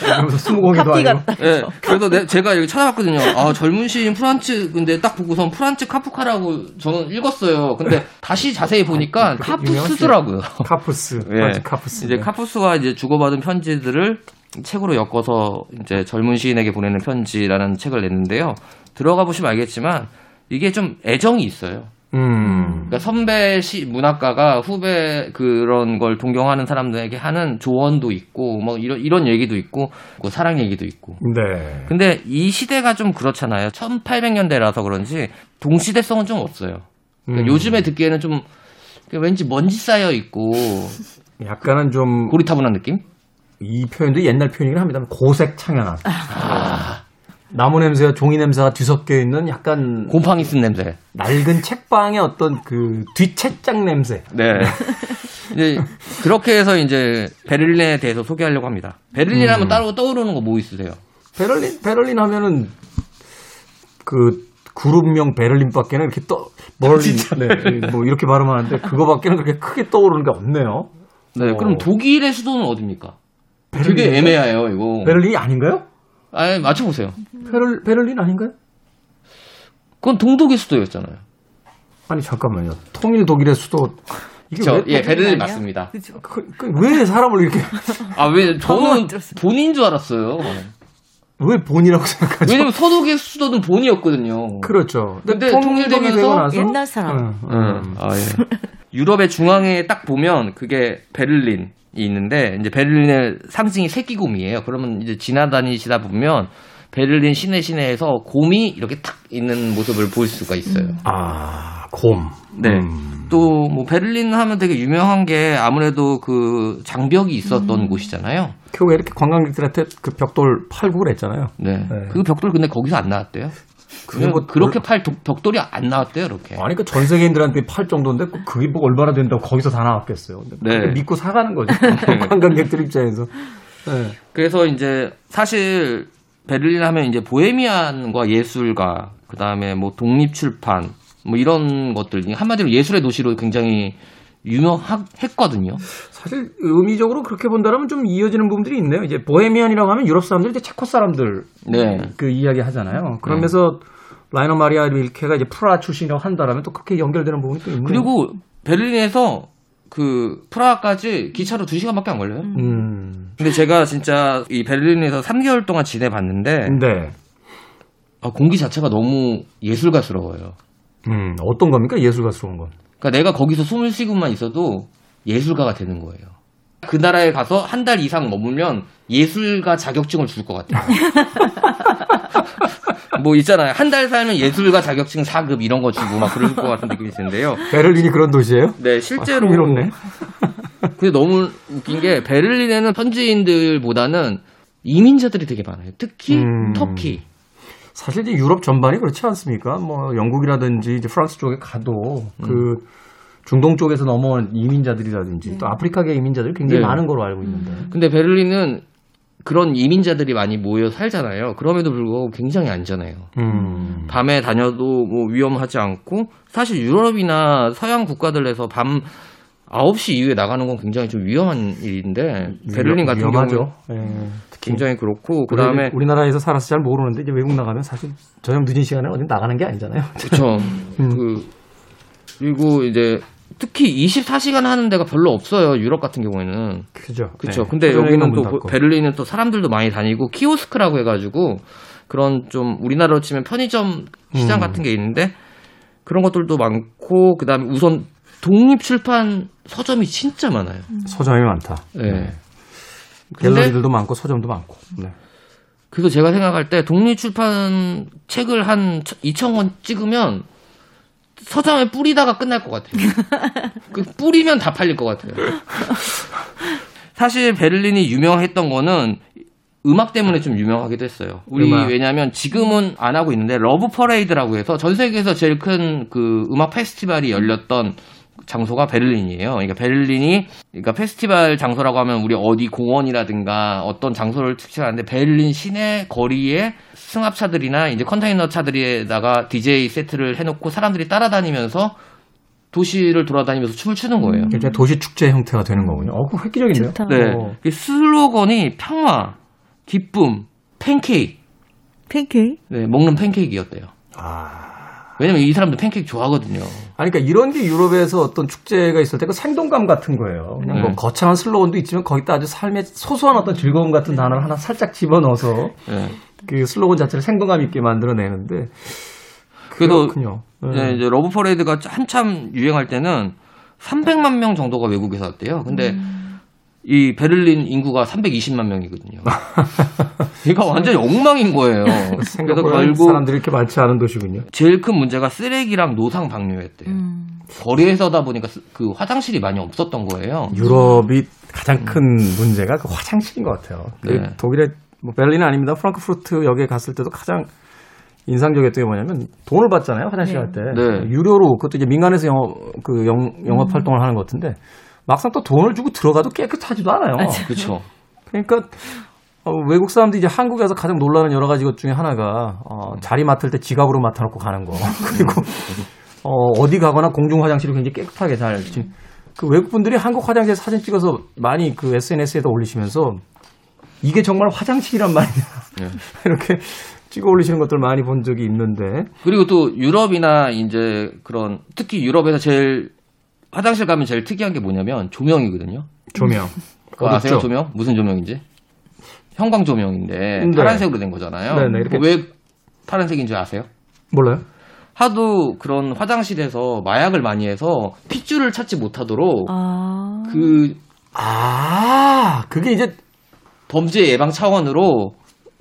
이러면서 스무고개도 카피 아니고. 예. 그래서 내- 제가 여기 찾아봤거든요. 아, 젊은 시인 프란츠 근데 딱 보고선 프란츠 카프카라고 저는 읽었어요. 근데 다시 자세히 보니까 카푸스더라고요. 카프스. 예. 카프스. 이제 카푸스와 이제 주고받은 편지들을 책으로 엮어서 이제 젊은 시인에게 보내는 편지라는 책을 냈는데요. 들어가 보시면 알겠지만 이게 좀 애정이 있어요. 음. 그러니까 선배 시 문학가가 후배 그런 걸 동경하는 사람들에게 하는 조언도 있고 뭐 이런 이런 얘기도 있고 뭐 사랑 얘기도 있고. 네. 근데 이 시대가 좀 그렇잖아요. 1800년대라서 그런지 동시대성은 좀 없어요. 그러니까 음. 요즘에 듣기에는 좀 왠지 먼지 쌓여 있고 약간은 좀이 고리타분한 느낌? 표현도 옛날 표현이긴 합니다. 고색 창연한. 아. 나무 냄새와 종이 냄새가 뒤섞여 있는 약간 곰팡이 쓴 냄새. 낡은 책방의 어떤 그 뒷책장 냄새. 네. *laughs* 이제 그렇게 해서 이제 베를린에 대해서 소개하려고 합니다. 베를린 하면 따로 떠오르는 거 뭐 있으세요? 베를린 베를린 하면은 그 그룹명 베를린밖에는 이렇게 떠 버린 네, 뭐 이렇게 발음하는데 그거밖에는 그렇게 크게 떠오르는 게 없네요. 네. 어. 그럼 독일의 수도는 어디입니까? 베를린? 되게 애매해요, 이거. 베를린이 아닌가요? 아, 맞춰보세요. 베를 베를린 아닌가요? 그건 동독의 수도였잖아요. 아니 잠깐만요. 통일 독일의 수도 이게 저, 왜, 예, 베를린? 맞습니다. 그죠. 그, 그, 왜 사람을 이렇게 아, 왜, *laughs* 저는. 본인 줄 알았어요. 왜 본이라고 생각하죠? 왜냐면 서독의 수도는 본이었거든요. 그렇죠. 근데 통일이 통일되면서 옛날 사람. 응, 응. 음, 아, 예. 유럽의 중앙에 딱 보면 그게 베를린이 있는데 이제 베를린의 상징이 새끼곰이에요. 그러면 이제 지나다니시다 보면 베를린 시내 시내에서 곰이 이렇게 탁 있는 모습을 볼 수가 있어요. 아, 곰. 네. 음. 또뭐 베를린 하면 되게 유명한 게 아무래도 그 장벽이 있었던 곳이잖아요. 결국 이렇게 관광객들한테 그 벽돌 팔고 그랬잖아요. 네. 네. 그 벽돌 근데 거기서 안 나왔대요. 그게 뭐 그렇게 팔 도- 벽돌이 안 나왔대요, 이렇게. 아니, 그전 세계인들한테 팔 정도인데 그게 뭐 얼마나 된다고 거기서 다 나왔겠어요. 근데 네. 믿고 사가는 거죠. *laughs* 관광객들 입장에서. 네. 그래서 이제 사실 베를린 하면 이제 보헤미안과 예술가, 그 다음에 뭐 독립출판, 뭐 이런 것들, 한마디로 예술의 도시로 굉장히 유명했거든요. 사실 의미적으로 그렇게 본다면 좀 이어지는 부분들이 있네요. 이제 보헤미안이라고 하면 유럽 사람들 이제 체코 사람들 네. 그 이야기 하잖아요. 그러면서 라이너 마리아 릴케가 이제 프라하 출신이라고 한다라면 또 그렇게 연결되는 부분이 또 있네요. 그리고 베를린에서 그 프라하까지 기차로 2시간밖에 안 걸려요. 음. 근데 제가 진짜 이 베를린에서 3개월 동안 지내봤는데 네. 아, 공기 자체가 너무 예술가스러워요. 음, 어떤 겁니까? 예술가스러운 건. 그러니까 내가 거기서 숨을 쉬고만 있어도 예술가가 되는 거예요. 그 나라에 가서 한 달 이상 머물면 예술가 자격증을 줄 것 같아요. *laughs* 뭐 있잖아요. 한 달 살면 예술가 자격증 4급 이런 거 주고 막 그럴 것 같은 느낌이 드는데요. 베를린이 그런 도시예요? 네, 실제로 아, 흥미롭네. 근데 너무 웃긴 게 베를린에는 현지인들보다는 이민자들이 되게 많아요. 특히 음. 터키. 사실 이제 유럽 전반이 그렇지 않습니까? 뭐 영국이라든지 이제 프랑스 쪽에 가도 음. 그 중동 쪽에서 넘어온 이민자들이라든지 또 아프리카계 이민자들이 굉장히 네. 많은 걸로 알고 있는데. 근데 베를린은 그런 이민자들이 많이 모여 살잖아요. 그럼에도 불구하고 굉장히 안전해요. 음. 밤에 다녀도 뭐 위험하지 않고 사실 유럽이나 서양 국가들에서 밤 9시 이후에 나가는 건 굉장히 좀 위험한 일인데 베를린 같은 위험하죠. 경우는 예. 굉장히 그렇고 그다음에 우리나라에서 살아서 잘 모르는데 이제 외국 나가면 사실 저녁 늦은 시간에 어디 나가는 게 아니잖아요. *laughs* 그렇죠. 음. 그 그리고 이제 특히 24시간 하는 데가 별로 없어요. 유럽 같은 경우에는. 그죠. 그렇죠. 네. 근데 서점에는 여기는 문또 닫고. 베를린은 또 사람들도 많이 다니고 키오스크라고 해 가지고 그런 좀 우리나라로 치면 편의점 시장 음. 같은 게 있는데 그런 것들도 많고 그다음에 우선 독립 출판 서점이 진짜 많아요. 서점이 많다. 네. 갤러리들도 많고 서점도 많고. 네. 그래서 제가 생각할 때 독립 출판 책을 한 2천 권 찍으면 서점에 뿌리다가 끝날 것 같아요. *laughs* 그 뿌리면 다 팔릴 것 같아요. 사실 베를린이 유명했던 거는 음악 때문에 좀 유명하기도 했어요. 우리 음악. 왜냐하면 지금은 안 하고 있는데 러브 퍼레이드라고 해서 전 세계에서 제일 큰 그 음악 페스티벌이 열렸던 장소가 베를린이에요. 그러니까 베를린이 그러니까 페스티벌 장소라고 하면 우리 어디 공원이라든가 어떤 장소를 특정하는데 베를린 시내 거리에 승합차들이나 이제 컨테이너 차들에다가 DJ 세트를 해놓고 사람들이 따라다니면서 도시를 돌아다니면서 춤을 추는 거예요. 이제 도시 축제 형태가 되는 거군요. 어, 그 획기적인데요. 좋다. 네. 어. 그 슬로건이 평화, 기쁨, 팬케이크. 팬케이크? 네, 먹는 팬케이크였대요. 아. 왜냐면 이 사람들 팬케이크 좋아하거든요. 아니, 그러니까 이런 게 유럽에서 어떤 축제가 있을 때 그 생동감 같은 거예요. 그냥 뭐 네. 거창한 슬로건도 있지만 거기다 아주 삶의 소소한 어떤 즐거움 같은 단어를 하나 살짝 집어넣어서 네. 그 슬로건 자체를 생동감 있게 만들어내는데. 그래도 그렇군요. 네, 이제 러브 퍼레이드가 한참 유행할 때는 300만 명 정도가 외국에서 왔대요. 근데 이 베를린 인구가 320만 명이거든요. *laughs* 그러니까 완전히 엉망인 거예요. 그래서 생각보다 결국 사람들이 이렇게 많지 않은 도시군요. 제일 큰 문제가 쓰레기랑 노상 방류였대요. 음. 거리에서다 보니까 쓰- 그 화장실이 많이 없었던 거예요. 유럽이 가장 큰 문제가 그 화장실인 것 같아요. 그 네. 독일의 뭐 베를린 아닙니다. 프랑크푸르트 역에 갔을 때도 가장 인상적이었던 게 뭐냐면 돈을 받잖아요 화장실 네. 갈때 네. 유료로 그것도 이제 민간에서 영업 그 영, 영업 활동을 하는 것 같은데 막상 또 돈을 주고 들어가도 깨끗하지도 않아요. 그렇죠. 그러니까 어, 외국 사람들이 이제 한국에서 가장 놀라는 여러 가지 것 중에 하나가 어, 자리 맡을 때 지갑으로 맡아놓고 가는 거 *laughs* 그리고 어, 어디 가거나 공중 화장실이 굉장히 깨끗하게 잘 지- 그 외국 분들이 한국 화장실 사진 찍어서 많이 그 SNS에다 올리시면서 이게 정말 화장실이란 말이냐 네. *laughs* 이렇게 찍어 올리시는 것들 많이 본 적이 있는데 그리고 또 유럽이나 이제 그런 특히 유럽에서 제일 화장실 가면 제일 특이한 게 뭐냐면 조명이거든요. 조명 그거 아세요 어둡죠? 조명? 무슨 조명인지? 형광 조명인데 네. 파란색으로 된 거잖아요. 네, 네, 이렇게- 왜 파란색인 줄 아세요? 몰라요? 하도 그런 화장실에서 마약을 많이 해서 핏줄을 찾지 못하도록 아. 그 아 그게 이제 범죄 예방 차원으로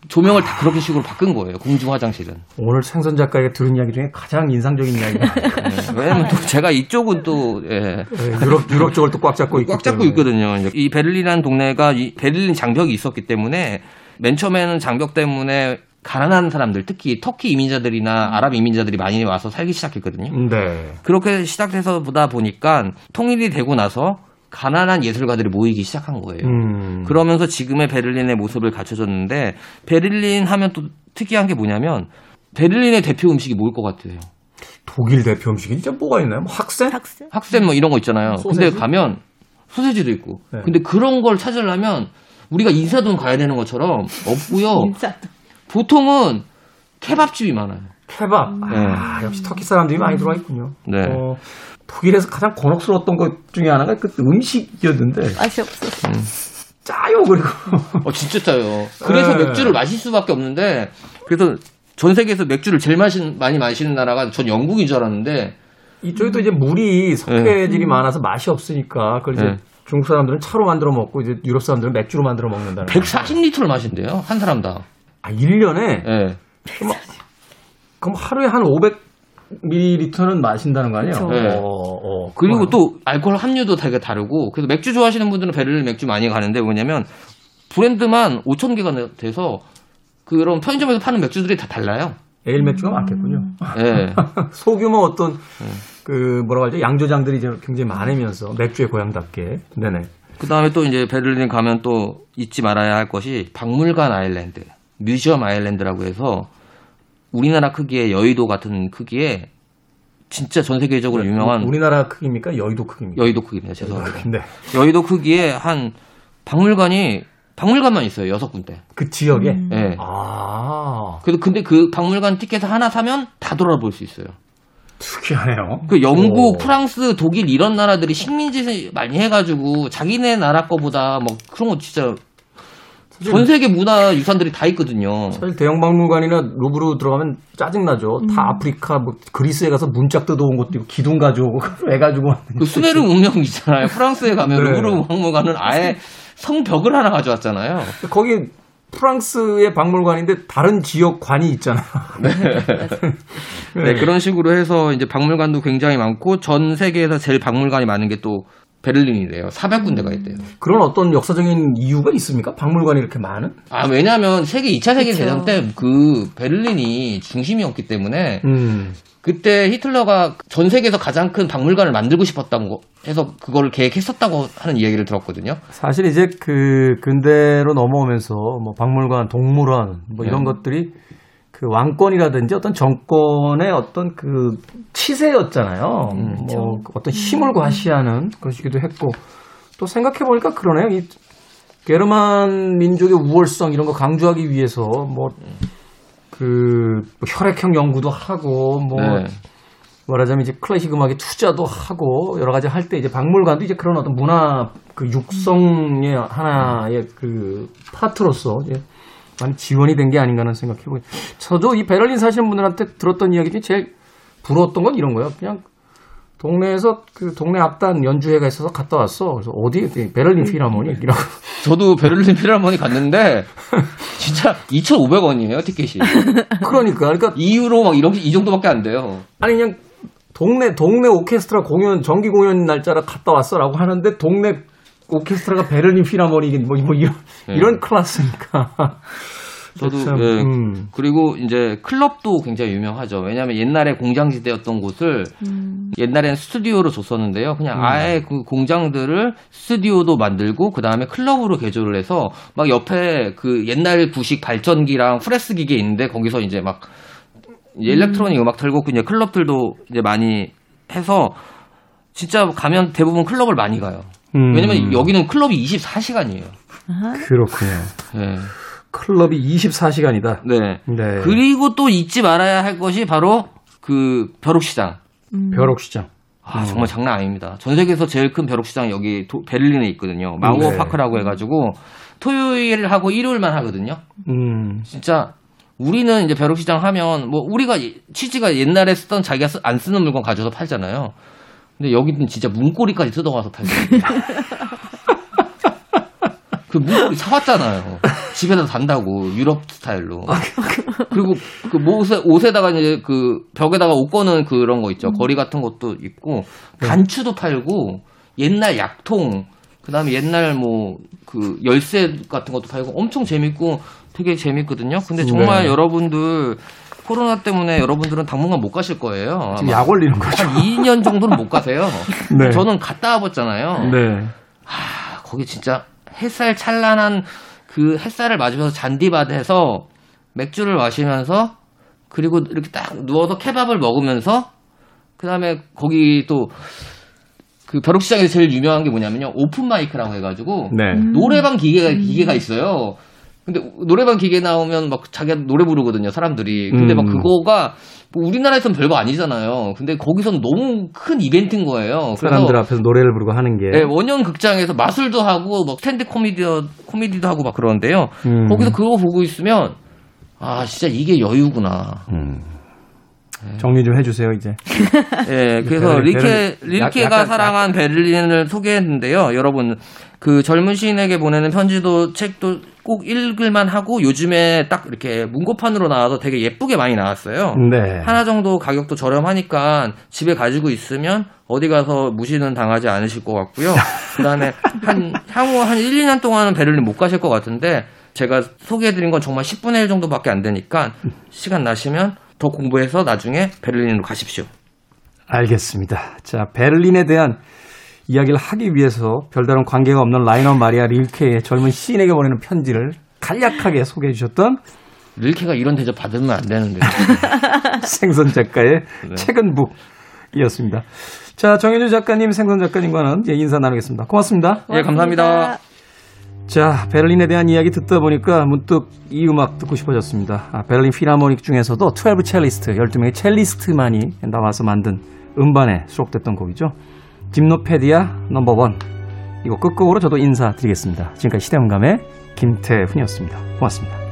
조명을 다 그렇게 식으로 바꾼 거예요. 공중 화장실은. 오늘 생선 작가에게 들은 이야기 중에 가장 인상적인 이야기가 네, 왜냐면 또 제가 이쪽은 또 예, 네, 유럽 유럽 쪽을 또 꽉 잡고 있기 꽉 잡고. 있거든요. 이 베를린이라는 동네가 이 베를린 장벽이 있었기 때문에 맨 처음에는 장벽 때문에 가난한 사람들, 특히 터키 이민자들이나 아랍 이민자들이 많이 와서 살기 시작했거든요. 네. 그렇게 시작해서 보다 보니까 통일이 되고 나서 가난한 예술가들이 모이기 시작한 거예요. 음. 그러면서 지금의 베를린의 모습을 갖춰줬는데 베를린 하면 또 특이한 게 뭐냐면 베를린의 대표 음식이 뭐일 것 같아요? 독일 대표 음식이 진짜 뭐가 있나요? 뭐 학생? 학생? 학센 뭐 이런 거 있잖아요. 근데 소세지? 가면 소세지도 있고. 네. 근데 그런 걸 찾으려면 우리가 인사동 가야 되는 것처럼 없고요. *laughs* 보통은 케밥집이 많아요. 케밥. 아, 역시 터키 사람들이 많이 들어와 있군요. 네. 어, 독일에서 가장 곤혹스러웠던 것 중에 하나가 그 음식이었는데 맛이 없어. 짜요 그리고 어 진짜 짜요. 그래서 네. 맥주를 마실 수밖에 없는데 그래서 전 세계에서 맥주를 제일 마신, 많이 마시는 나라가 전 영국인 줄 알았는데 이쪽에도 이제 물이 석회질이 많아서 맛이 없으니까 그걸 이제 네. 중국 사람들은 차로 만들어 먹고 이제 유럽 사람들은 맥주로 만들어 먹는다는. 거예요. 140리터를 마신대요. 한 사람당. 아, 1년에 예. 그럼 하루에 한 500ml는 마신다는 거 아니에요? 네. 어, 어. 그리고 그거요. 또 알코올 함유도 되게 다르고 그래서 맥주 좋아하시는 분들은 베를린 맥주 많이 가는데 뭐냐면 브랜드만 5천 개가 돼서 그런 편의점에서 파는 맥주들이 다 달라요. 에일 맥주가 많겠군요. 예. *laughs* 소규모 어떤 그 뭐라고 하죠 양조장들이 이제 굉장히 많으면서 맥주의 고향답게 네네 그 다음에 또 이제 베를린 가면 또 잊지 말아야 할 것이 박물관 아일랜드, 뮤지엄 아일랜드라고 해서 우리나라 크기의 여의도 같은 크기의 진짜 전 세계적으로 유명한 우리나라 크기입니까 여의도 크기입니까? 여의도 크기네요. 죄송합니다. 네. 여의도 크기의 한 박물관이 박물관만 있어요. 여섯 군데. 그 지역에 음. 예. 아 그래도 근데 그 박물관 티켓을 하나 사면 다 돌아볼 수 있어요. 특이하네요. 그 영국, 오. 프랑스, 독일 이런 나라들이 식민지 많이 해가지고 자기네 나라 거보다 뭐 그런 거 진짜 전 세계 문화 유산들이 다 있거든요. 사실 대형 박물관이나 루브르 들어가면 짜증나죠. 다 아프리카, 뭐 그리스에 가서 문짝 뜯어온 것도 있고 기둥 가져오고 *laughs* 애 가지고 왔는데. 그 수메르 문명 있잖아요. 프랑스에 가면 *laughs* 네. 루브르 박물관은 아예 성벽을 하나 가져왔잖아요. 거기 프랑스의 박물관인데 다른 지역 관이 있잖아요. *laughs* 네, 그런 식으로 해서 이제 박물관도 굉장히 많고 전 세계에서 제일 박물관이 많은 게 또 베를린이래요. 400군데가 있대요. 그런 어떤 역사적인 이유가 있습니까? 박물관이 이렇게 많은? 아, 왜냐면 세계 2차 세계 대전 때 그 베를린이 중심이었기 때문에 음. 그때 히틀러가 전 세계에서 가장 큰 박물관을 만들고 싶었다고 거- 해서 그거를 계획했었다고 하는 이야기를 들었거든요. 사실 이제 그 근대로 넘어오면서 뭐 박물관, 동물원 뭐 이런 네. 것들이 그 왕권이라든지 어떤 정권의 어떤 그 치세였잖아요. 뭐 어떤 힘을 과시하는 것이기도 했고 또 생각해 보니까 그러네요. 이 게르만 민족의 우월성 이런 거 강조하기 위해서 뭐 그 혈액형 연구도 하고 뭐 네. 말하자면 이제 클래식 음악에 투자도 하고 여러 가지 할 때 이제 박물관도 이제 그런 어떤 문화 그 육성의 하나의 그 파트로서 이제 많이 지원이 된 게 아닌가 하는 생각해 보고 저도 이 베를린 사시는 분들한테 들었던 이야기 중에 제일 부러웠던 건 이런 거예요. 그냥 동네에서 그 동네 악단 연주회가 있어서 갔다 왔어. 그래서 어디 베를린 필하모닉 이라고 저도 베를린 필하모니 갔는데 진짜 2,500원이에요 티켓이. 그러니까 그러니까 2유로 막 이런 이 정도밖에 안 돼요. 아니 그냥 동네 동네 오케스트라 공연 정기 공연 날짜라 갔다 왔어라고 하는데 동네 오케스트라가 베를린 필하모닉 뭐, 뭐 이런 네. 이런 클래스니까 *laughs* 저도 참, 예, 음. 그리고 이제 클럽도 굉장히 유명하죠. 왜냐하면 옛날에 공장지대였던 곳을 옛날에는 스튜디오로 줬었는데요. 그냥 음. 아예 그 공장들을 스튜디오도 만들고 그 다음에 클럽으로 개조를 해서 막 옆에 그 옛날 구식 발전기랑 프레스 기계 있는데 거기서 이제 막 이제 일렉트로닉 음악 틀고 그냥 클럽들도 이제 많이 해서 진짜 가면 대부분 클럽을 많이 가요. 음. 왜냐면 여기는 클럽이 24시간이에요. 그렇군요. 네. 클럽이 24시간이다. 네. 네. 그리고 또 잊지 말아야 할 것이 바로 그 벼룩시장. 벼룩시장. 아, 정말 장난 아닙니다. 전 세계에서 제일 큰 벼룩시장이 여기 도- 베를린에 있거든요. 마우어 네. 파크라고 해가지고 토요일하고 일요일만 하거든요. 음. 진짜 우리는 이제 벼룩시장 하면 뭐 우리가 이- 취지가 옛날에 쓰던 자기가 쓰- 안 쓰는 물건 가져서 팔잖아요. 근데 여기는 진짜 문고리까지 뜯어가서 팔거든요. *laughs* 그 문고리 사왔잖아요. 집에다 단다고 유럽 스타일로. 그리고 그 옷에 옷에다가 이제 그 벽에다가 옷 거는 그런 거 있죠. 거리 같은 것도 있고 단추도 팔고 옛날 약통 그다음에 옛날 뭐 그 열쇠 같은 것도 팔고 엄청 재밌고 되게 재밌거든요. 근데 정말 네. 여러분들 코로나 때문에 여러분들은 당분간 못 가실 거예요. 지금 약 올리는 거죠. 한 2년 정도는 못 가세요. *laughs* 네. 저는 갔다 와봤잖아요. 네. 아, 거기 진짜 햇살 찬란한 그 햇살을 맞으면서 잔디밭에서 맥주를 마시면서 그리고 이렇게 딱 누워서 케밥을 먹으면서 그 다음에 거기 또 그 벼룩시장에서 제일 유명한 게 뭐냐면요 오픈 마이크라고 해가지고 네. 노래방 기계가 기계가 있어요. 근데 노래방 기계 나오면 막 자기가 노래 부르거든요 사람들이. 근데 막 음. 그거가 뭐 우리나라에서는 별거 아니잖아요. 근데 거기서는 너무 큰 이벤트인 거예요. 사람들 앞에서 노래를 부르고 하는 게. 네, 원형 극장에서 마술도 하고 뭐 스탠드 코미디 코미디도 하고 막 그러는데요. 음. 거기서 그거 보고 있으면 아 진짜 이게 여유구나. 음. 정리 좀 해주세요 이제. *laughs* 예, 그래서 리케 약간- 사랑한 베를린을 소개했는데요. 여러분 그 젊은 시인에게 보내는 편지도 책도 꼭 읽을만 하고 요즘에 딱 이렇게 문고판으로 나와서 되게 예쁘게 많이 나왔어요. 네. 하나 정도 가격도 저렴하니까 집에 가지고 있으면 어디 가서 무시는 당하지 않으실 것 같고요. *laughs* 그다음에 한 향후 한 1, 2년 동안은 베를린 못 가실 것 같은데 제가 소개해드린 건 정말 10분의 1 정도밖에 안 되니까 시간 나시면 더 공부해서 나중에 베를린으로 가십시오. 알겠습니다. 자, 베를린에 대한 이야기를 하기 위해서 별다른 관계가 없는 라이너 마리아 릴케의 젊은 시인에게 보내는 편지를 간략하게 소개해 주셨던 릴케가 이런 대접 받으면 안 되는데. *laughs* 생선 작가의 네. 책은 북이었습니다. 자, 정현주 작가님, 생선 작가님과는 이제 인사 나누겠습니다. 고맙습니다. 예, 감사합니다. 자, 베를린에 대한 이야기 듣다 보니까 문득 이 음악 듣고 싶어졌습니다. 아, 베를린 필하모닉 중에서도 12 첼리스트, 12명의 첼리스트만이 나와서 만든 음반에 수록됐던 곡이죠. 김노페디아 넘버원. 이거 끝곡으로 저도 인사드리겠습니다. 지금까지 시대음감의 김태훈이었습니다. 고맙습니다.